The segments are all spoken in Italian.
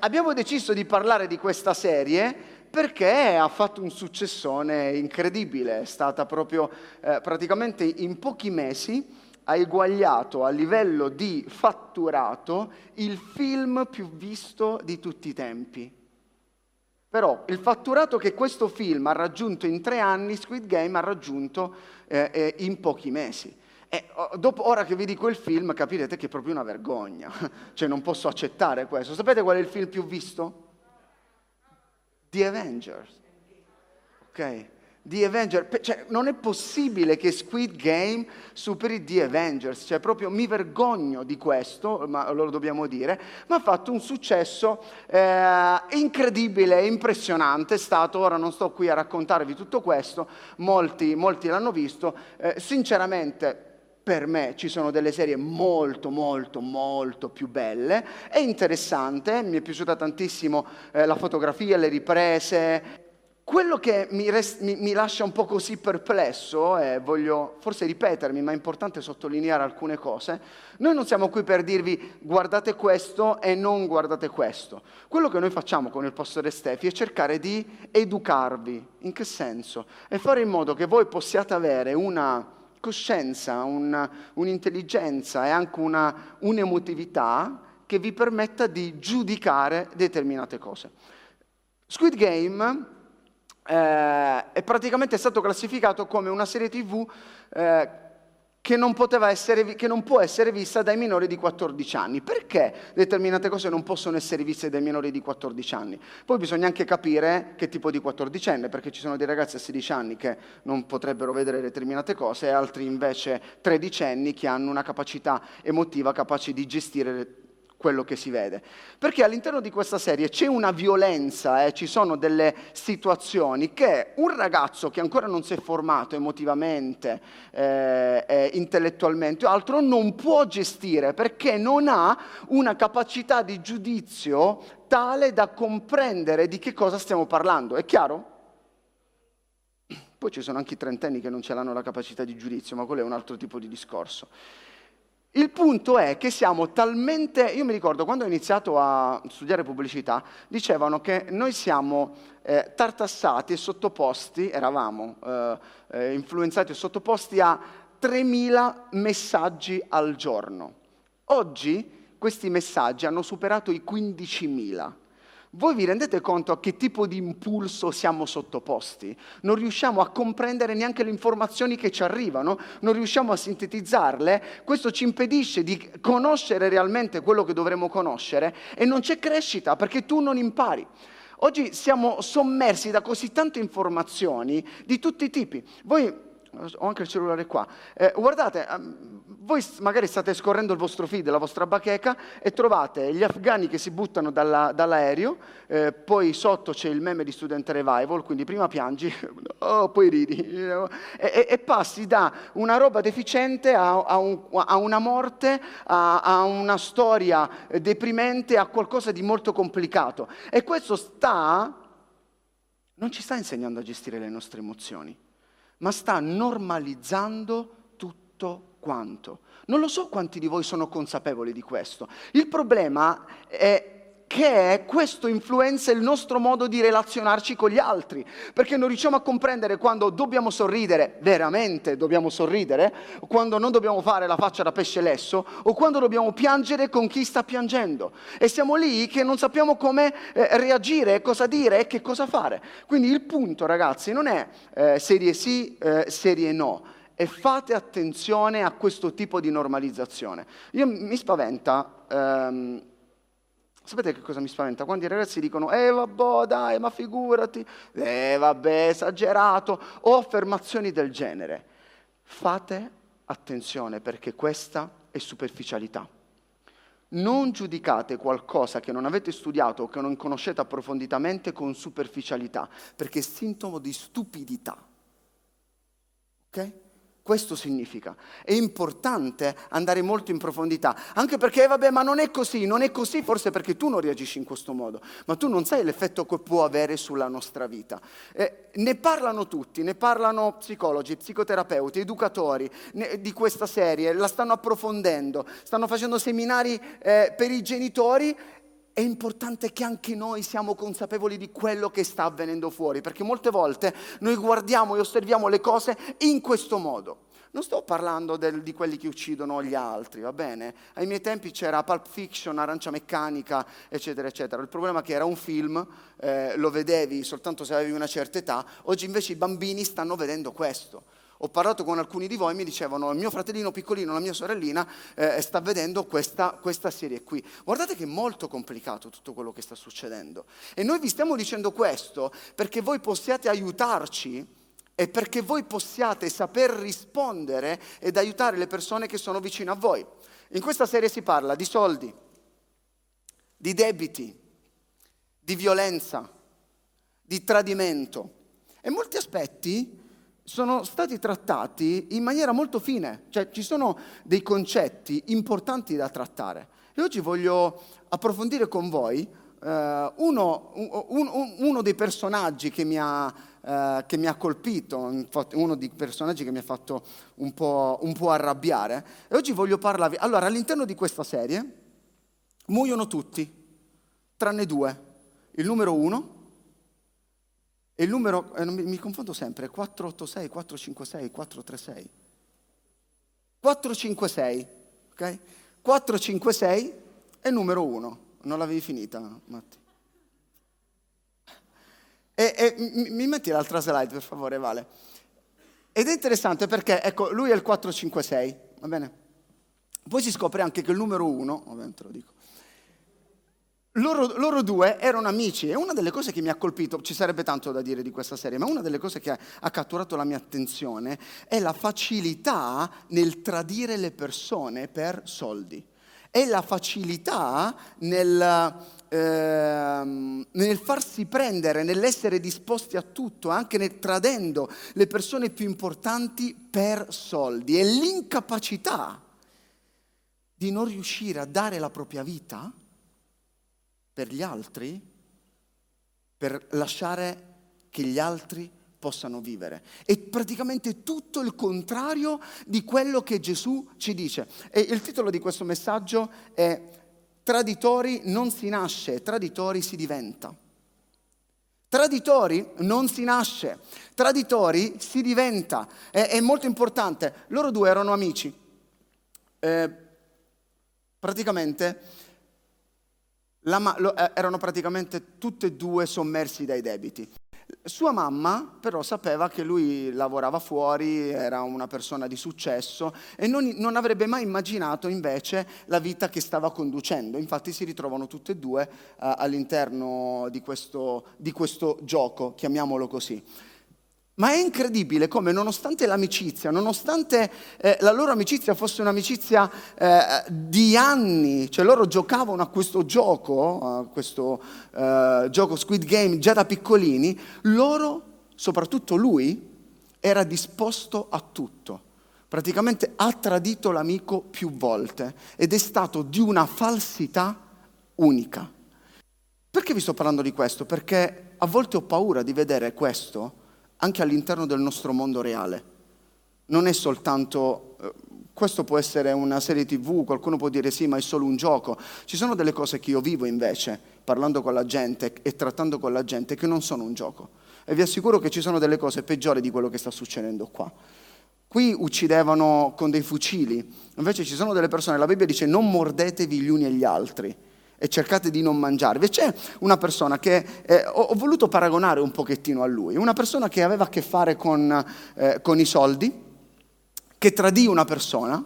Abbiamo deciso di parlare di questa serie perché ha fatto un successone incredibile, è stata proprio eh, praticamente in pochi mesi ha eguagliato a livello di fatturato il film più visto di tutti i tempi. Però il fatturato che questo film ha raggiunto in tre anni, Squid Game ha raggiunto eh, eh, in pochi mesi. E dopo, ora che vedi quel film capirete che è proprio una vergogna, cioè non posso accettare questo. Sapete qual è il film più visto? The Avengers. Ok? The Avengers, cioè, non è possibile che Squid Game superi The Avengers, cioè proprio mi vergogno di questo, ma lo dobbiamo dire, ma ha fatto un successo eh, incredibile, impressionante, è stato, ora non sto qui a raccontarvi tutto questo, molti, molti l'hanno visto, eh, sinceramente per me ci sono delle serie molto, molto, molto più belle. È interessante, mi è piaciuta tantissimo eh, la fotografia, le riprese. Quello che mi, rest- mi, mi lascia un po' così perplesso, e voglio forse ripetermi, ma è importante sottolineare alcune cose, noi non siamo qui per dirvi guardate questo e non guardate questo. Quello che noi facciamo con il pastore Stefi è cercare di educarvi. In che senso? E fare in modo che voi possiate avere una coscienza, una, un'intelligenza e anche una, un'emotività che vi permetta di giudicare determinate cose. Squid Game eh, è praticamente stato classificato come una serie tv eh, che non, essere, che non, può essere vista dai minori di 14 anni. Perché determinate cose non possono essere viste dai minori di 14 anni? Poi bisogna anche capire che tipo di 14enne, perché ci sono dei ragazzi a 16 anni che non potrebbero vedere determinate cose e altri invece 13 anni che hanno una capacità emotiva capace di gestire quello che si vede. Perché all'interno di questa serie c'è una violenza, eh, ci sono delle situazioni che un ragazzo che ancora non si è formato emotivamente, eh, eh, intellettualmente o altro, non può gestire perché non ha una capacità di giudizio tale da comprendere di che cosa stiamo parlando. È chiaro? Poi ci sono anche i trentenni che non ce l'hanno la capacità di giudizio, ma quello è un altro tipo di discorso. Il punto è che siamo talmente, io mi ricordo quando ho iniziato a studiare pubblicità, dicevano che noi siamo eh, tartassati e sottoposti, eravamo eh, eh influenzati e sottoposti a 3.000 messaggi al giorno. Oggi questi messaggi hanno superato i 15.000. Voi vi rendete conto a che tipo di impulso siamo sottoposti? Non riusciamo a comprendere neanche le informazioni che ci arrivano, non riusciamo a sintetizzarle, questo ci impedisce di conoscere realmente quello che dovremmo conoscere e non c'è crescita perché tu non impari. Oggi siamo sommersi da così tante informazioni di tutti i tipi. Voi ho anche il cellulare qua. Eh, guardate, ehm, voi magari state scorrendo il vostro feed, la vostra bacheca e trovate gli afghani che si buttano dalla, dall'aereo, eh, poi sotto c'è il meme di Student Revival, quindi prima piangi, oh, poi ridi, e, e, e, passi da una roba deficiente a, a, un, a una morte, a, a una storia deprimente, a qualcosa di molto complicato. E questo sta, non ci sta insegnando a gestire le nostre emozioni ma sta normalizzando tutto quanto. Non lo so quanti di voi sono consapevoli di questo. Il problema è che questo influenza il nostro modo di relazionarci con gli altri, perché non riusciamo a comprendere quando dobbiamo sorridere, veramente dobbiamo sorridere, quando non dobbiamo fare la faccia da pesce lesso, o quando dobbiamo piangere con chi sta piangendo. E siamo lì che non sappiamo come eh, reagire, cosa dire e che cosa fare. Quindi il punto, ragazzi, non è eh, serie sì, eh, serie no e fate attenzione a questo tipo di normalizzazione. Io mi spaventa ehm, Sapete che cosa mi spaventa? Quando i ragazzi dicono, eh vabbè dai, ma figurati, eh vabbè, esagerato, o affermazioni del genere. Fate attenzione perché questa è superficialità. Non giudicate qualcosa che non avete studiato o che non conoscete approfonditamente con superficialità, perché è sintomo di stupidità. Ok? Questo significa. È importante andare molto in profondità, anche perché, vabbè, ma non è così, non è così forse perché tu non reagisci in questo modo, ma tu non sai l'effetto che può avere sulla nostra vita. Eh, ne parlano tutti, ne parlano psicologi, psicoterapeuti, educatori ne, di questa serie, la stanno approfondendo, stanno facendo seminari eh, per i genitori è importante che anche noi siamo consapevoli di quello che sta avvenendo fuori, perché molte volte noi guardiamo e osserviamo le cose in questo modo. Non sto parlando del, di quelli che uccidono gli altri, va bene? Ai miei tempi c'era Pulp Fiction, Arancia Meccanica, eccetera, eccetera. Il problema è che era un film, eh, lo vedevi soltanto se avevi una certa età, oggi invece i bambini stanno vedendo questo. Ho parlato con alcuni di voi e mi dicevano, mio fratellino piccolino, la mia sorellina, eh, sta vedendo questa, questa serie qui. Guardate che è molto complicato tutto quello che sta succedendo. E noi vi stiamo dicendo questo perché voi possiate aiutarci e perché voi possiate saper rispondere ed aiutare le persone che sono vicine a voi. In questa serie si parla di soldi, di debiti, di violenza, di tradimento e molti aspetti sono stati trattati in maniera molto fine, cioè ci sono dei concetti importanti da trattare. E oggi voglio approfondire con voi eh, uno, un, uno, dei personaggi che mi, ha, eh, che mi, ha, colpito, uno dei personaggi che mi ha fatto un po', un po' arrabbiare. E oggi voglio parlarvi. Allora, all'interno di questa serie muoiono tutti, tranne due. Il numero uno e il numero, eh, mi, mi confondo sempre, 486, 456, 436. 456, ok? 456 è il numero 1. Non l'avevi finita, Matti? E, e mi, metti l'altra slide, per favore, Vale. Ed è interessante perché, ecco, lui è il 456, va bene? Poi si scopre anche che il numero 1, ovviamente lo dico, loro, loro, due erano amici e una delle cose che mi ha colpito, ci sarebbe tanto da dire di questa serie, ma una delle cose che ha, ha catturato la mia attenzione è la facilità nel tradire le persone per soldi. È la facilità nel, eh, nel farsi prendere, nell'essere disposti a tutto, anche nel tradendo le persone più importanti per soldi. È l'incapacità di non riuscire a dare la propria vita per gli altri, per lasciare che gli altri possano vivere. È praticamente tutto il contrario di quello che Gesù ci dice. E il titolo di questo messaggio è Traditori non si nasce, traditori si diventa. Traditori non si nasce, traditori si diventa. È, è molto importante. Loro due erano amici. Eh, praticamente ma- lo, eh, erano praticamente tutti e due sommersi dai debiti. Sua mamma però sapeva che lui lavorava fuori, era una persona di successo e non, non, avrebbe mai immaginato invece la vita che stava conducendo. Infatti si ritrovano tutte e due uh, all'interno di questo, di questo gioco, chiamiamolo così. Ma è incredibile come nonostante l'amicizia, nonostante eh, la loro amicizia fosse un'amicizia eh, di anni, cioè loro giocavano a questo gioco, a questo eh, gioco Squid Game già da piccolini, loro, soprattutto lui, era disposto a tutto. Praticamente ha tradito l'amico più volte ed è stato di una falsità unica. Perché vi sto parlando di questo? Perché a volte ho paura di vedere questo anche all'interno del nostro mondo reale. Non è soltanto, eh, questo può essere una serie tv, qualcuno può dire sì, ma è solo un gioco. Ci sono delle cose che io vivo invece, parlando con la gente e trattando con la gente, che non sono un gioco. E vi assicuro che ci sono delle cose peggiori di quello che sta succedendo qua. Qui uccidevano con dei fucili, invece ci sono delle persone, la Bibbia dice non mordetevi gli uni agli altri e cercate di non mangiarvi. C'è una persona che eh, ho, ho, voluto paragonare un pochettino a lui, una persona che aveva a che fare con, eh, con i soldi, che tradì una persona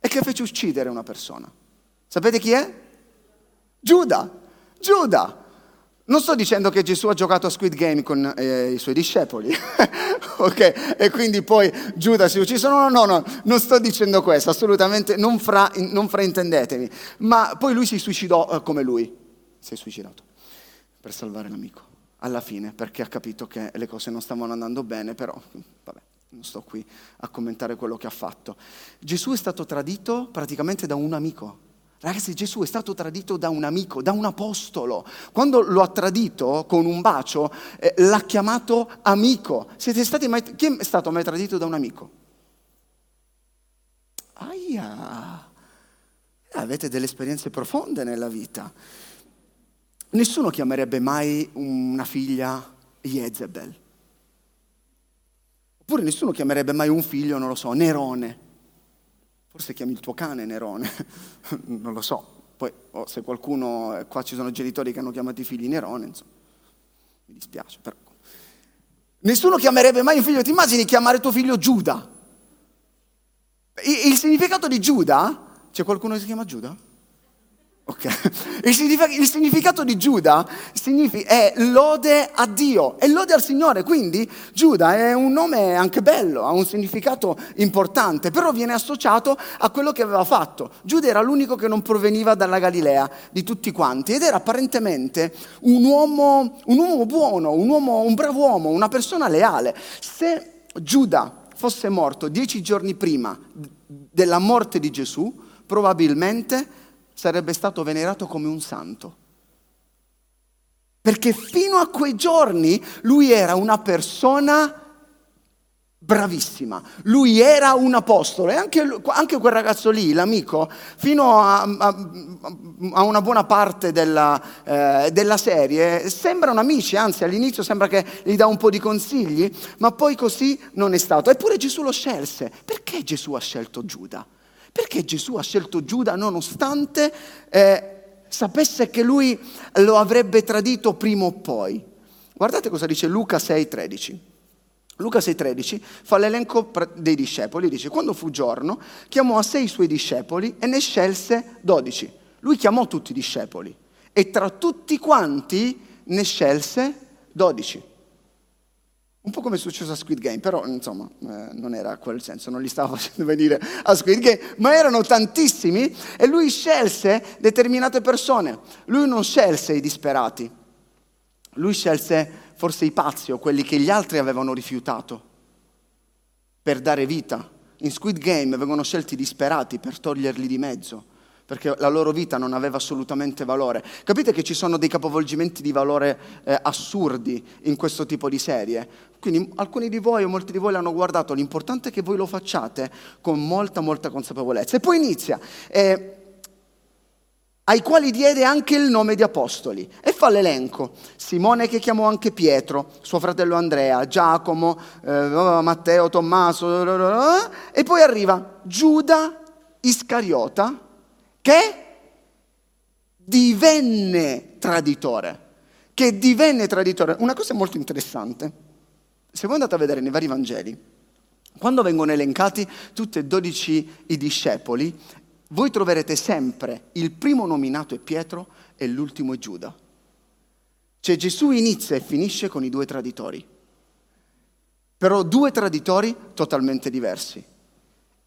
e che fece uccidere una persona. Sapete chi è? Giuda, Giuda. Non sto dicendo che Gesù ha giocato a Squid Game con eh, i suoi discepoli, ok? E quindi poi Giuda si è ucciso. No, no, no, non sto dicendo questo, assolutamente, non, fra, non fraintendetevi. Ma poi lui si suicidò eh, come lui, si è suicidato per salvare l'amico, alla fine, perché ha capito che le cose non stavano andando bene, però, vabbè, non sto qui a commentare quello che ha fatto. Gesù è stato tradito praticamente da un amico Ragazzi, Gesù è stato tradito da un amico, da un apostolo. Quando lo ha tradito con un bacio, eh, l'ha chiamato amico. Siete stati mai... Chi è stato mai tradito da un amico? Aia! Avete delle esperienze profonde nella vita. Nessuno chiamerebbe mai una figlia Jezebel. Oppure nessuno chiamerebbe mai un figlio, non lo so, Nerone. Forse chiami il tuo cane Nerone, non lo so. Poi oh, se qualcuno, qua ci sono genitori che hanno chiamato i figli Nerone, insomma, mi dispiace però. Nessuno chiamerebbe mai un figlio, ti immagini chiamare tuo figlio Giuda? Il significato di Giuda, c'è qualcuno che si chiama Giuda? Okay. Il, significato, di Giuda è lode a Dio, è lode al Signore, quindi Giuda è un nome anche bello, ha un significato importante, però viene associato a quello che aveva fatto. Giuda era l'unico che non proveniva dalla Galilea di tutti quanti ed era apparentemente un uomo, un uomo buono, un, uomo, un bravo uomo, una persona leale. Se Giuda fosse morto dieci giorni prima della morte di Gesù, probabilmente sarebbe stato venerato come un santo. Perché fino a quei giorni lui era una persona bravissima, lui era un apostolo e anche, anche quel ragazzo lì, l'amico, fino a, a, a una buona parte della, eh, della, serie sembrano amici, anzi all'inizio sembra che gli dà un po' di consigli, ma poi così non è stato. Eppure Gesù lo scelse. Perché Gesù ha scelto Giuda? Perché Gesù ha scelto Giuda nonostante eh, sapesse che lui lo avrebbe tradito prima o poi? Guardate cosa dice Luca 6,13. Luca 6,13 fa l'elenco dei discepoli, dice quando fu giorno chiamò a sé i suoi discepoli e ne scelse dodici. Lui chiamò tutti i discepoli e tra tutti quanti ne scelse dodici. Un po' come è successo a Squid Game, però insomma eh, non era quel senso, non li stava facendo venire a Squid Game, ma erano tantissimi e lui scelse determinate persone, lui non scelse i disperati, lui scelse forse i pazzi o quelli che gli altri avevano rifiutato per dare vita. In Squid Game vengono scelti i disperati per toglierli di mezzo perché la loro vita non aveva assolutamente valore. Capite che ci sono dei capovolgimenti di valore eh, assurdi in questo tipo di serie? Quindi alcuni di voi o molti di voi l'hanno guardato, l'importante è che voi lo facciate con molta, molta consapevolezza. E poi inizia. Eh, ai quali diede anche il nome di apostoli. E fa l'elenco. Simone che chiamò anche Pietro, suo fratello Andrea, Giacomo, eh, Matteo, Tommaso, e poi arriva Giuda Iscariota, che divenne traditore, che divenne traditore. Una cosa molto interessante, se voi andate a vedere nei vari Vangeli, quando vengono elencati tutti e dodici i discepoli, voi troverete sempre il primo nominato è Pietro e l'ultimo è Giuda. Cioè Gesù inizia e finisce con i due traditori, però due traditori totalmente diversi.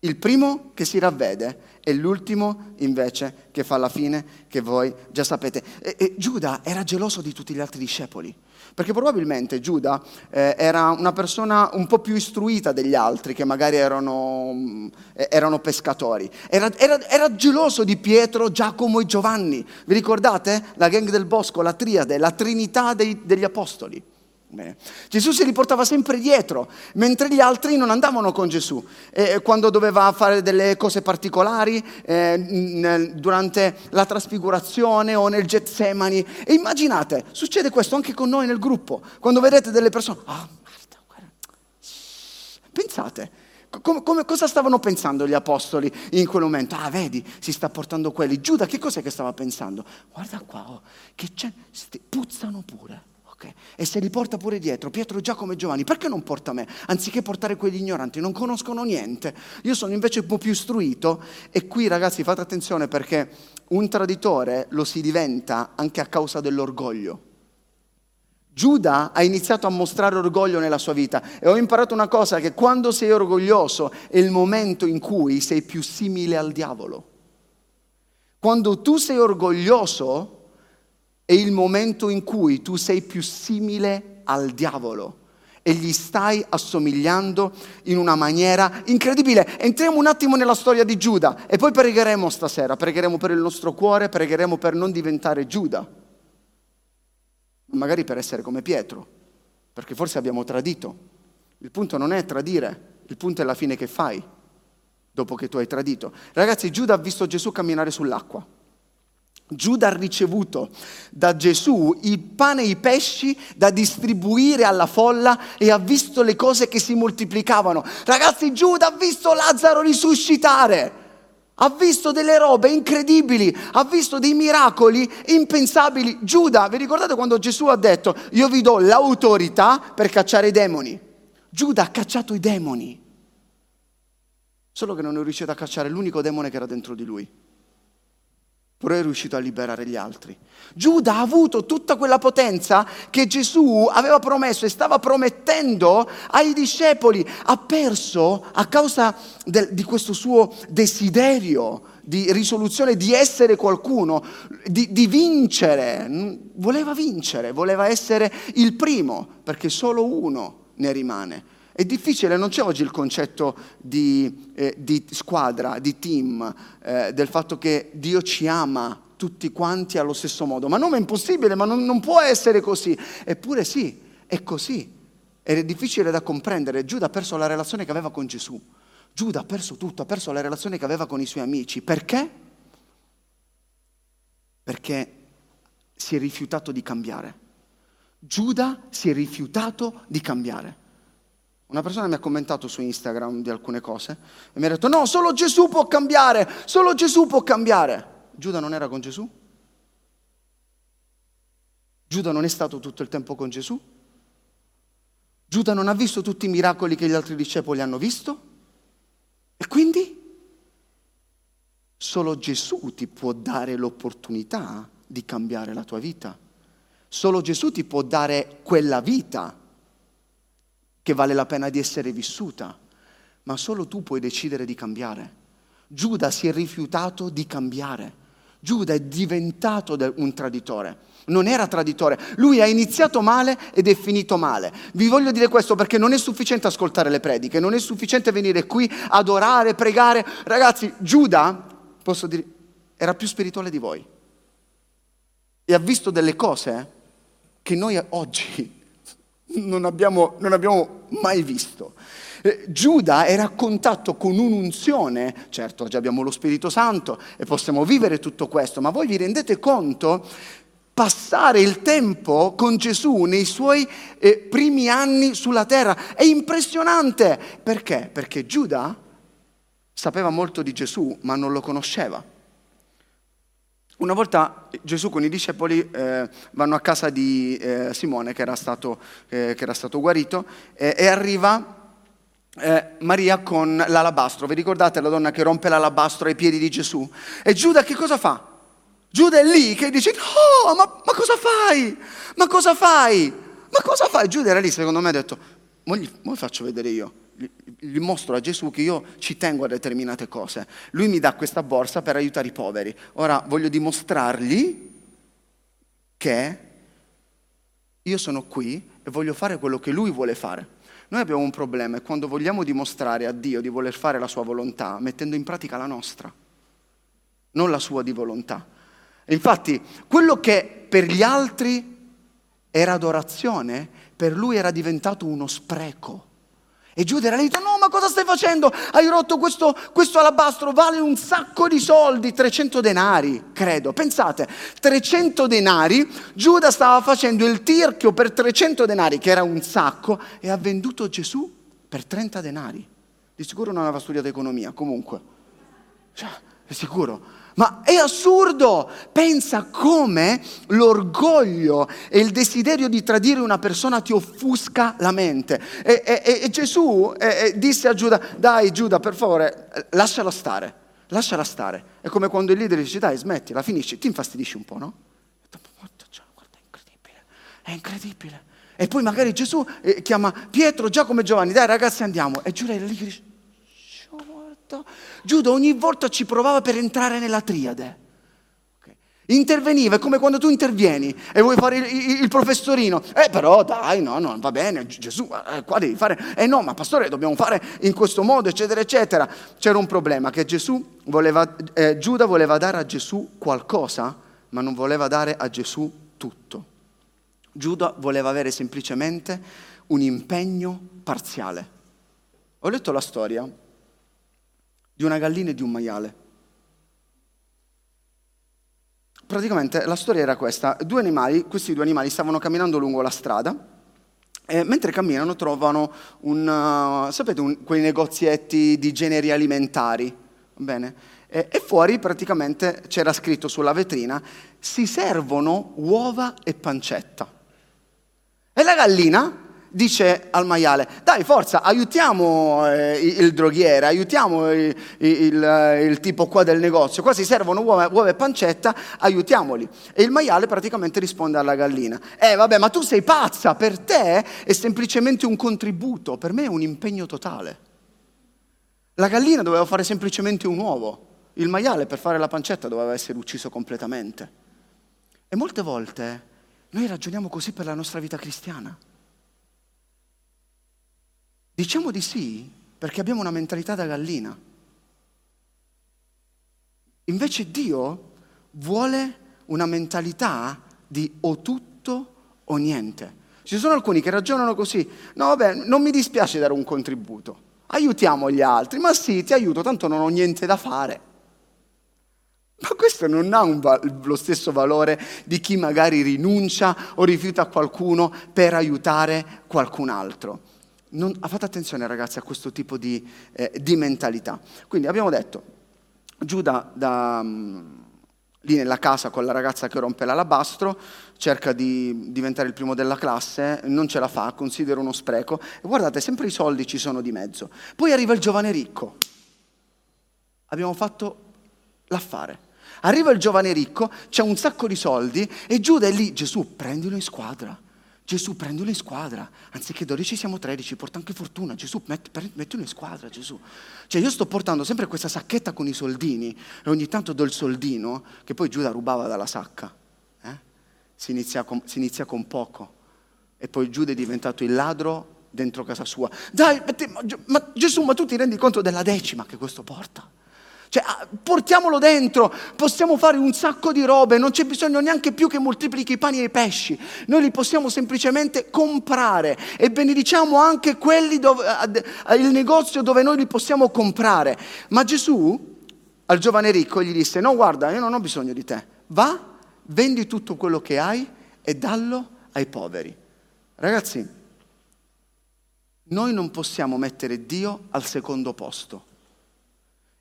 Il primo che si ravvede e l'ultimo invece che fa la fine che voi già sapete. E, e Giuda era geloso di tutti gli altri discepoli, perché probabilmente Giuda eh, era una persona un po' più istruita degli altri che magari erano, eh, erano pescatori. Era, era, era, geloso di Pietro, Giacomo e Giovanni. Vi ricordate? La gang del bosco, la triade, la trinità dei, degli apostoli. Bene. Gesù si riportava sempre dietro, mentre gli altri non andavano con Gesù. Eh, quando doveva fare delle cose particolari, eh, nel, durante la trasfigurazione o nel Getsemani. E immaginate, succede questo anche con noi nel gruppo. Quando vedete delle persone, ah, oh, Marta, guarda. Pensate, come, come, cosa stavano pensando gli apostoli in quel momento? Ah, vedi, si sta portando quelli. Giuda, che cos'è che stava pensando? Guarda qua, oh, che c'è, puzzano pure. Okay. E se li porta pure dietro, Pietro, Giacomo e Giovanni, perché non porta me? Anziché portare quegli ignoranti, non conoscono niente. Io sono invece un po' più istruito e qui ragazzi fate attenzione perché un traditore lo si diventa anche a causa dell'orgoglio. Giuda ha iniziato a mostrare orgoglio nella sua vita e ho imparato una cosa, che quando sei orgoglioso è il momento in cui sei più simile al diavolo. Quando tu sei orgoglioso è il momento in cui tu sei più simile al diavolo e gli stai assomigliando in una maniera incredibile. Entriamo un attimo nella storia di Giuda e poi pregheremo stasera, pregheremo per il nostro cuore, pregheremo per non diventare Giuda, magari per essere come Pietro, perché forse abbiamo tradito. Il punto non è tradire, il punto è la fine che fai dopo che tu hai tradito. Ragazzi, Giuda ha visto Gesù camminare sull'acqua. Giuda ha ricevuto da Gesù il pane e i pesci da distribuire alla folla e ha visto le cose che si moltiplicavano. Ragazzi, Giuda ha visto Lazzaro risuscitare, ha visto delle robe incredibili, ha visto dei miracoli impensabili. Giuda, vi ricordate quando Gesù ha detto, io vi do l'autorità per cacciare i demoni? Giuda ha cacciato i demoni, solo che non è riuscito a cacciare l'unico demone che era dentro di lui però è riuscito a liberare gli altri. Giuda ha avuto tutta quella potenza che Gesù aveva promesso e stava promettendo ai discepoli. Ha perso a causa del, di questo suo desiderio di risoluzione, di essere qualcuno, di, di vincere. Voleva vincere, voleva essere il primo, perché solo uno ne rimane. È difficile, non c'è oggi il concetto di, eh, di squadra, di team, eh, del fatto che Dio ci ama tutti quanti allo stesso modo. Ma non è impossibile, ma non, non può essere così. Eppure sì, è così. Ed è difficile da comprendere. Giuda ha perso la relazione che aveva con Gesù. Giuda ha perso tutto, ha perso la relazione che aveva con i suoi amici. Perché? Perché si è rifiutato di cambiare. Giuda si è rifiutato di cambiare. Una persona mi ha commentato su Instagram di alcune cose e mi ha detto no, solo Gesù può cambiare, solo Gesù può cambiare. Giuda non era con Gesù? Giuda non è stato tutto il tempo con Gesù? Giuda non ha visto tutti i miracoli che gli altri discepoli hanno visto? E quindi solo Gesù ti può dare l'opportunità di cambiare la tua vita. Solo Gesù ti può dare quella vita che vale la pena di essere vissuta, ma solo tu puoi decidere di cambiare. Giuda si è rifiutato di cambiare. Giuda è diventato un traditore. Non era traditore, lui ha iniziato male ed è finito male. Vi voglio dire questo perché non è sufficiente ascoltare le prediche, non è sufficiente venire qui, adorare, pregare. Ragazzi, Giuda, posso dire, era più spirituale di voi e ha visto delle cose che noi oggi non abbiamo, non abbiamo mai visto. Eh, Giuda era a contatto con un'unzione, certo oggi abbiamo lo Spirito Santo e possiamo vivere tutto questo, ma voi vi rendete conto passare il tempo con Gesù nei suoi eh, primi anni sulla terra. È impressionante. Perché? Perché Giuda sapeva molto di Gesù, ma non lo conosceva. Una volta Gesù con i discepoli eh, vanno a casa di eh, Simone che era stato, eh, che era stato guarito e arriva eh, Maria con l'alabastro. Vi ricordate la donna che rompe l'alabastro ai piedi di Gesù? E Giuda che cosa fa? Giuda è lì che dice, oh, ma, ma cosa fai? Ma cosa fai? Ma cosa fai? Giuda era lì, secondo me, ha detto, mo gli, mo faccio vedere io gli mostro a Gesù che io ci tengo a determinate cose. Lui mi dà questa borsa per aiutare i poveri. Ora voglio dimostrargli che io sono qui e voglio fare quello che lui vuole fare. Noi abbiamo un problema e quando vogliamo dimostrare a Dio di voler fare la sua volontà, mettendo in pratica la nostra, non la sua di volontà. Infatti, quello che per gli altri era adorazione, per lui era diventato uno spreco. E Giuda era lì, no ma cosa stai facendo? Hai rotto questo, questo alabastro, vale un sacco di soldi, 300 denari, credo. Pensate, 300 denari, Giuda stava facendo il tirchio per 300 denari, che era un sacco, e ha venduto Gesù per 30 denari. Di sicuro non aveva studiato economia, comunque. Cioè, è sicuro. Ma è assurdo! Pensa come l'orgoglio e il desiderio di tradire una persona ti offusca la mente. E, e, e Gesù e, disse a Giuda, dai Giuda, per favore, lasciala stare, lasciala stare. È come quando il leader dice, dai, smettila, finisci, ti infastidisci un po', no? Guarda, è incredibile, è incredibile. E poi magari Gesù eh, chiama Pietro, Giacomo e Giovanni, dai ragazzi andiamo. E Giuda lì dice, fatto? Giuda ogni volta ci provava per entrare nella triade. Interveniva, è come quando tu intervieni e vuoi fare il, il, il, professorino. Eh però dai, no, no, va bene, Gesù, eh, qua devi fare... Eh no, ma pastore, dobbiamo fare in questo modo, eccetera, eccetera. C'era un problema, che Gesù voleva, eh, Giuda voleva dare a Gesù qualcosa, ma non voleva dare a Gesù tutto. Giuda voleva avere semplicemente un impegno parziale. Ho letto la storia di una gallina e di un maiale. praticamente la storia era questa. Due animali, questi due animali stavano camminando lungo la strada e mentre camminano trovano un, uh, sapete, un, quei negozietti di generi alimentari. Bene? E, e fuori praticamente c'era scritto sulla vetrina, si servono uova e pancetta. E la gallina dice al maiale, dai forza, aiutiamo eh, il droghiere, aiutiamo il, il, il, tipo qua del negozio, qua si servono uova, uova, e pancetta, aiutiamoli. E il maiale praticamente risponde alla gallina, eh vabbè ma tu sei pazza, per te è semplicemente un contributo, per me è un impegno totale. La gallina doveva fare semplicemente un uovo, il maiale per fare la pancetta doveva essere ucciso completamente. E molte volte noi ragioniamo così per la nostra vita cristiana. Diciamo di sì perché abbiamo una mentalità da gallina. Invece Dio vuole una mentalità di o tutto o niente. Ci sono alcuni che ragionano così, no vabbè, non mi dispiace dare un contributo, aiutiamo gli altri, ma sì, ti aiuto, tanto non ho niente da fare. Ma questo non ha va- lo stesso valore di chi magari rinuncia o rifiuta qualcuno per aiutare qualcun altro. Non, fate attenzione ragazzi a questo tipo di, eh, di mentalità. Quindi abbiamo detto, Giuda da, um, lì nella casa con la ragazza che rompe l'alabastro, cerca di diventare il primo della classe, non ce la fa, considera uno spreco. E guardate, sempre i soldi ci sono di mezzo. Poi arriva il giovane ricco. Abbiamo fatto l'affare. Arriva il giovane ricco, c'è un sacco di soldi e Giuda è lì, Gesù, prendilo in squadra Gesù, prendilo in squadra. Anziché 12 siamo 13, porta anche fortuna. Gesù, metti, mettilo in squadra, Gesù. Cioè io sto portando sempre questa sacchetta con i soldini e ogni tanto do il soldino, che poi Giuda rubava dalla sacca. Eh? Si, inizia con, si inizia con poco. E poi Giuda è diventato il ladro dentro casa sua. Dai, ma, ma Gesù, ma tu ti rendi conto della decima che questo porta? Cioè, ah, portiamolo dentro, possiamo fare un sacco di robe, non c'è bisogno neanche più che moltiplichi i pani e i pesci. Noi li possiamo semplicemente comprare e benediciamo anche quelli dove, il negozio dove noi li possiamo comprare. Ma Gesù al giovane ricco gli disse, no guarda, io non ho bisogno di te, va, vendi tutto quello che hai e dallo ai poveri. Ragazzi, noi non possiamo mettere Dio al secondo posto.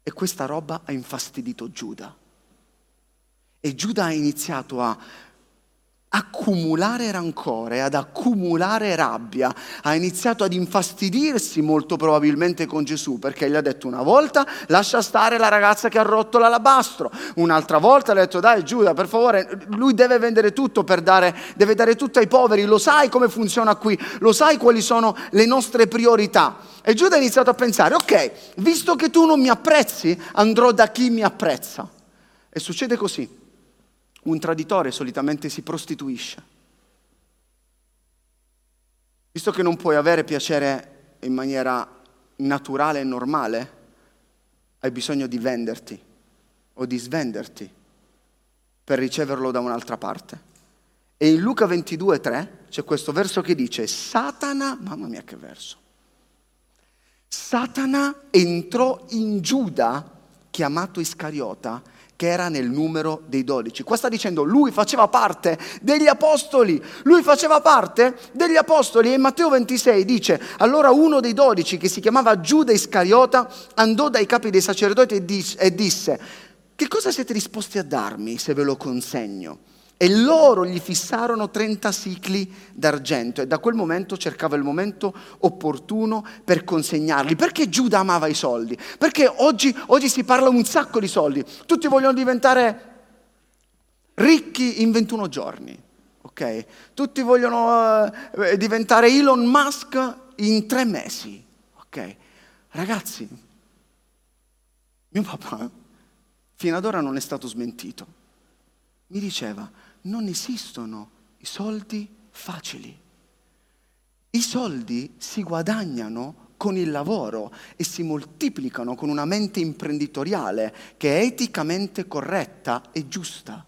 E questa roba ha infastidito Giuda. E Giuda ha iniziato a accumulare rancore, ad accumulare rabbia, ha iniziato ad infastidirsi molto probabilmente con Gesù perché gli ha detto una volta lascia stare la ragazza che ha rotto l'alabastro, un'altra volta gli ha detto dai Giuda per favore lui deve vendere tutto per dare, deve dare tutto ai poveri, lo sai come funziona qui, lo sai quali sono le nostre priorità. E Giuda ha iniziato a pensare ok, visto che tu non mi apprezzi andrò da chi mi apprezza. E succede così un traditore solitamente si prostituisce. Visto che non puoi avere piacere in maniera naturale e normale, hai bisogno di venderti o di svenderti per riceverlo da un'altra parte. E in Luca 22,3 c'è questo verso che dice, Satana, mamma mia che verso, Satana entrò in Giuda, chiamato Iscariota, che era nel numero dei dodici. Qua sta dicendo, lui faceva parte degli apostoli, lui faceva parte degli apostoli e in Matteo 26 dice, allora uno dei dodici che si chiamava Giuda Iscariota andò dai capi dei sacerdoti e disse, che cosa siete disposti a darmi se ve lo consegno? E loro gli fissarono 30 sicli d'argento e da quel momento cercava il momento opportuno per consegnarli. Perché Giuda amava i soldi? Perché oggi, oggi si parla un sacco di soldi. Tutti vogliono diventare ricchi in 21 giorni. Okay? Tutti vogliono uh, diventare Elon Musk in tre mesi. Okay? Ragazzi, mio papà fino ad ora non è stato smentito. Mi diceva, non esistono i soldi facili. I soldi si guadagnano con il lavoro e si moltiplicano con una mente imprenditoriale che è eticamente corretta e giusta.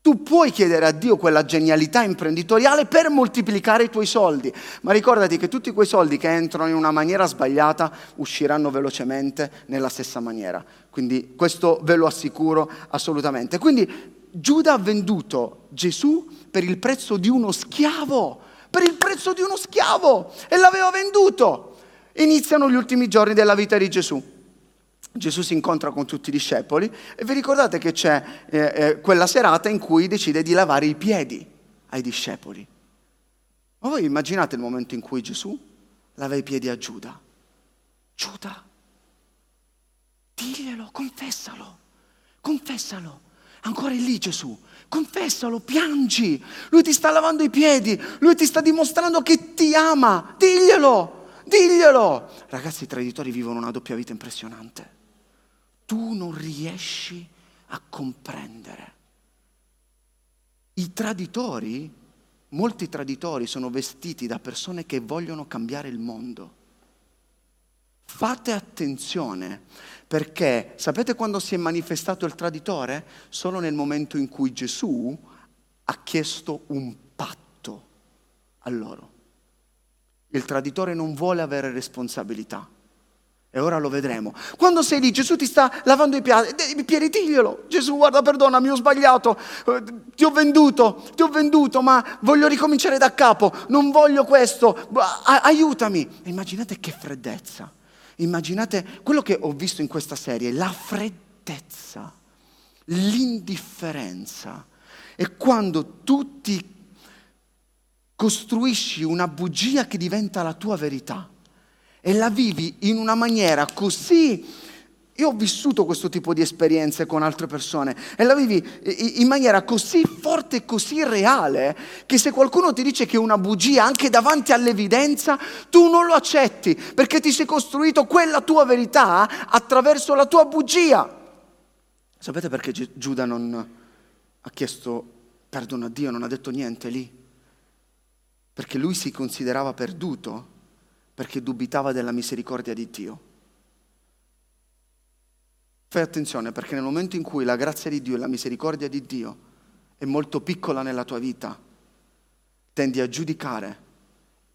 Tu puoi chiedere a Dio quella genialità imprenditoriale per moltiplicare i tuoi soldi, ma ricordati che tutti quei soldi che entrano in una maniera sbagliata usciranno velocemente nella stessa maniera. Quindi questo ve lo assicuro assolutamente. Quindi Giuda ha venduto Gesù per il prezzo di uno schiavo, per il prezzo di uno schiavo e l'aveva venduto. Iniziano gli ultimi giorni della vita di Gesù. Gesù si incontra con tutti i discepoli e vi ricordate che c'è eh, eh, quella serata in cui decide di lavare i piedi ai discepoli. Ma voi immaginate il momento in cui Gesù lava i piedi a Giuda? Giuda, diglielo, confessalo, confessalo. Ancora è lì Gesù, confessalo, piangi. Lui ti sta lavando i piedi, lui ti sta dimostrando che ti ama, diglielo, diglielo. Ragazzi, i traditori vivono una doppia vita impressionante tu non riesci a comprendere. I traditori, molti traditori sono vestiti da persone che vogliono cambiare il mondo. Fate attenzione perché sapete quando si è manifestato il traditore? Solo nel momento in cui Gesù ha chiesto un patto a loro. Il traditore non vuole avere responsabilità. E ora lo vedremo. Quando sei lì, Gesù ti sta lavando i piedi, i piedi, diglielo. Gesù, guarda, perdonami, ho sbagliato, eh, ti ho venduto, ti ho venduto, ma voglio ricominciare da capo, non voglio questo, aiutami. immaginate che freddezza. Immaginate quello che ho visto in questa serie, la freddezza, l'indifferenza. E quando tu ti costruisci una bugia che diventa la tua verità e la vivi in una maniera così... Io ho vissuto questo tipo di esperienze con altre persone e la vivi in maniera così forte e così reale che se qualcuno ti dice che è una bugia anche davanti all'evidenza, tu non lo accetti perché ti sei costruito quella tua verità attraverso la tua bugia. Sapete perché Giuda non ha chiesto perdono a Dio, non ha detto niente lì? Perché lui si considerava perduto perché dubitava della misericordia di Dio. Fai attenzione perché nel momento in cui la grazia di Dio e la misericordia di Dio è molto piccola nella tua vita, tendi a giudicare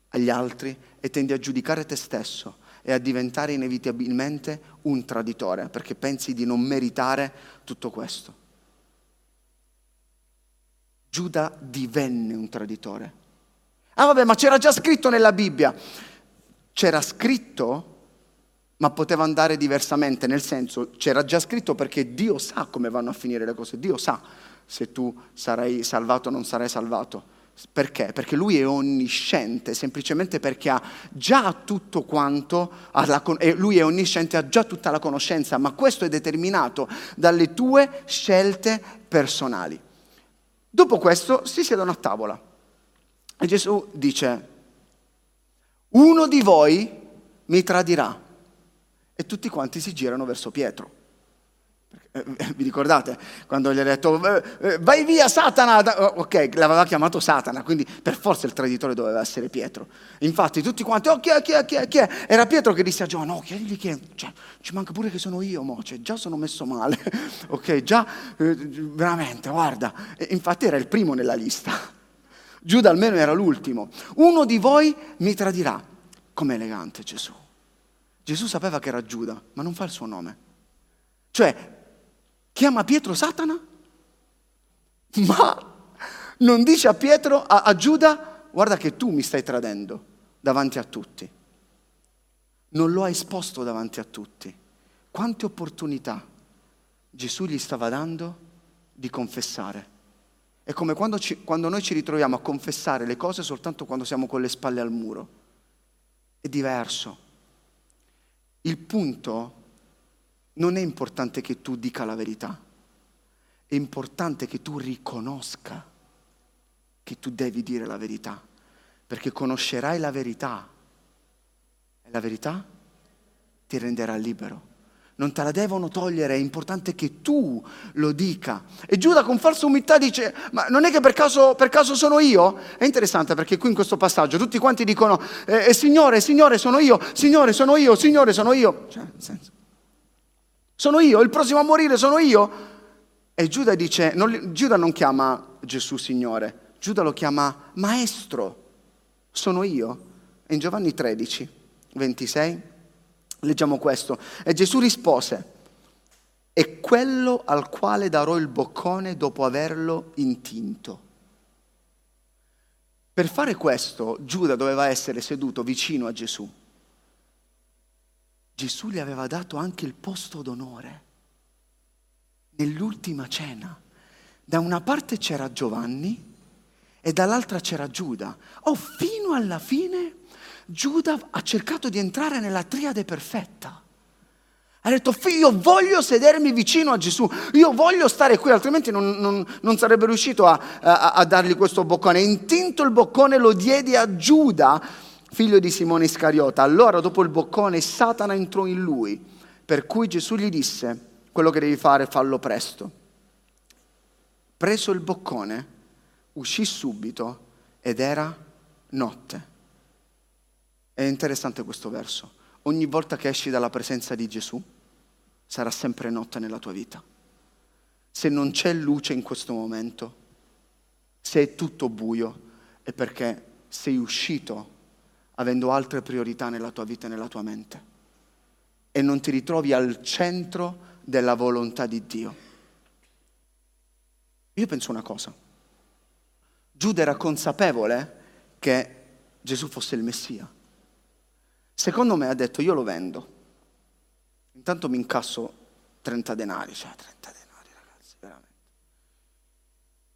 agli altri e tendi a giudicare te stesso e a diventare inevitabilmente un traditore perché pensi di non meritare tutto questo. Giuda divenne un traditore. Ah vabbè, ma c'era già scritto nella Bibbia c'era scritto, ma poteva andare diversamente, nel senso c'era già scritto perché Dio sa come vanno a finire le cose, Dio sa se tu sarai salvato o non sarai salvato. Perché? Perché lui è onnisciente, semplicemente perché ha già tutto quanto, e lui è onnisciente, ha già tutta la conoscenza, ma questo è determinato dalle tue scelte personali. Dopo questo si siedono a tavola e Gesù dice, uno di voi mi tradirà. E tutti quanti si girano verso Pietro. Eh, eh, vi ricordate quando gli ha detto eh, vai via Satana? Oh, ok, l'aveva chiamato Satana, quindi per forza il traditore doveva essere Pietro. Infatti tutti quanti, oh chi è, chi è, chi è, chi è? Era Pietro che disse a Giovanni, no, chiedigli chi è. Cioè, ci manca pure che sono io, mo, cioè, già sono messo male. ok, già, veramente, guarda. Infatti era il primo nella lista. Giuda almeno era l'ultimo. Uno di voi mi tradirà. Com'è elegante Gesù. Gesù sapeva che era Giuda, ma non fa il suo nome. Cioè, chiama Pietro Satana, ma non dice a Pietro, a, a Giuda, guarda che tu mi stai tradendo davanti a tutti. Non lo ha esposto davanti a tutti. Quante opportunità Gesù gli stava dando di confessare. È come quando, ci, quando noi ci ritroviamo a confessare le cose soltanto quando siamo con le spalle al muro. È diverso. Il punto non è importante che tu dica la verità, è importante che tu riconosca che tu devi dire la verità, perché conoscerai la verità e la verità ti renderà libero non te la devono togliere, è importante che tu lo dica. E Giuda con falsa umiltà dice, ma non è che per caso, per caso sono io? È interessante perché qui in questo passaggio tutti quanti dicono, eh, eh, Signore, Signore sono io, Signore sono io, Signore sono io. Cioè, nel senso, sono io, il prossimo a morire sono io. E Giuda dice, non, Giuda non chiama Gesù Signore, Giuda lo chiama Maestro, sono io. In Giovanni 13, 26, leggiamo questo. E Gesù rispose, è quello al quale darò il boccone dopo averlo intinto. Per fare questo Giuda doveva essere seduto vicino a Gesù. Gesù gli aveva dato anche il posto d'onore nell'ultima cena. Da una parte c'era Giovanni e dall'altra c'era Giuda. Oh, fino alla fine Giuda ha cercato di entrare nella triade perfetta. Ha detto, figlio, voglio sedermi vicino a Gesù, io voglio stare qui, altrimenti non, non, non sarebbe riuscito a, a, a, dargli questo boccone. Intinto il boccone lo diedi a Giuda, figlio di Simone Iscariota. Allora, dopo il boccone, Satana entrò in lui, per cui Gesù gli disse, quello che devi fare, fallo presto. Preso il boccone, uscì subito ed era notte. È interessante questo verso. Ogni volta che esci dalla presenza di Gesù, sarà sempre notte nella tua vita. Se non c'è luce in questo momento, se è tutto buio, è perché sei uscito avendo altre priorità nella tua vita e nella tua mente e non ti ritrovi al centro della volontà di Dio. Io penso una cosa. Giuda era consapevole che Gesù fosse il Messia. Secondo me ha detto io lo vendo. Intanto mi incasso 30 denari, cioè 30 denari ragazzi, veramente.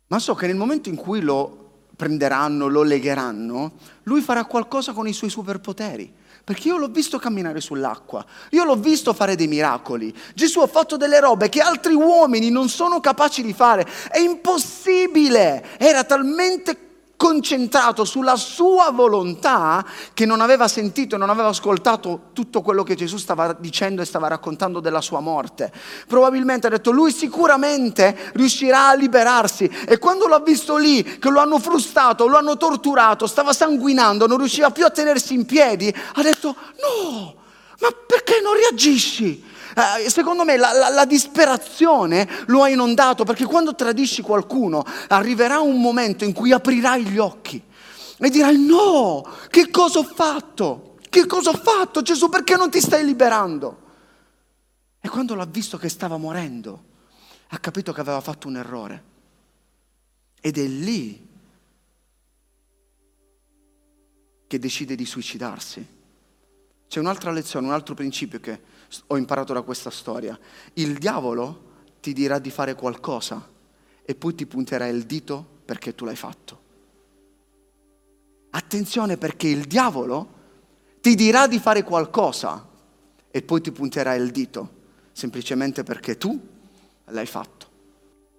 Ma so che nel momento in cui lo prenderanno, lo legheranno, lui farà qualcosa con i suoi superpoteri perché io l'ho visto camminare sull'acqua, io l'ho visto fare dei miracoli. Gesù ha fatto delle robe che altri uomini non sono capaci di fare. È impossibile. Era talmente concentrato sulla sua volontà che non aveva sentito e non aveva ascoltato tutto quello che Gesù stava dicendo e stava raccontando della sua morte. Probabilmente ha detto lui sicuramente riuscirà a liberarsi e quando l'ha visto lì che lo hanno frustato, lo hanno torturato, stava sanguinando, non riusciva più a tenersi in piedi, ha detto no, ma perché non reagisci? Eh, secondo me la, la, la, disperazione lo ha inondato perché quando tradisci qualcuno arriverà un momento in cui aprirai gli occhi e dirai no, che cosa ho fatto? Che cosa ho fatto Gesù? Perché non ti stai liberando? E quando l'ha visto che stava morendo, ha capito che aveva fatto un errore. Ed è lì che decide di suicidarsi. C'è un'altra lezione, un altro principio che ho imparato da questa storia. Il diavolo ti dirà di fare qualcosa e poi ti punterà il dito perché tu l'hai fatto. Attenzione perché il diavolo ti dirà di fare qualcosa e poi ti punterà il dito semplicemente perché tu l'hai fatto.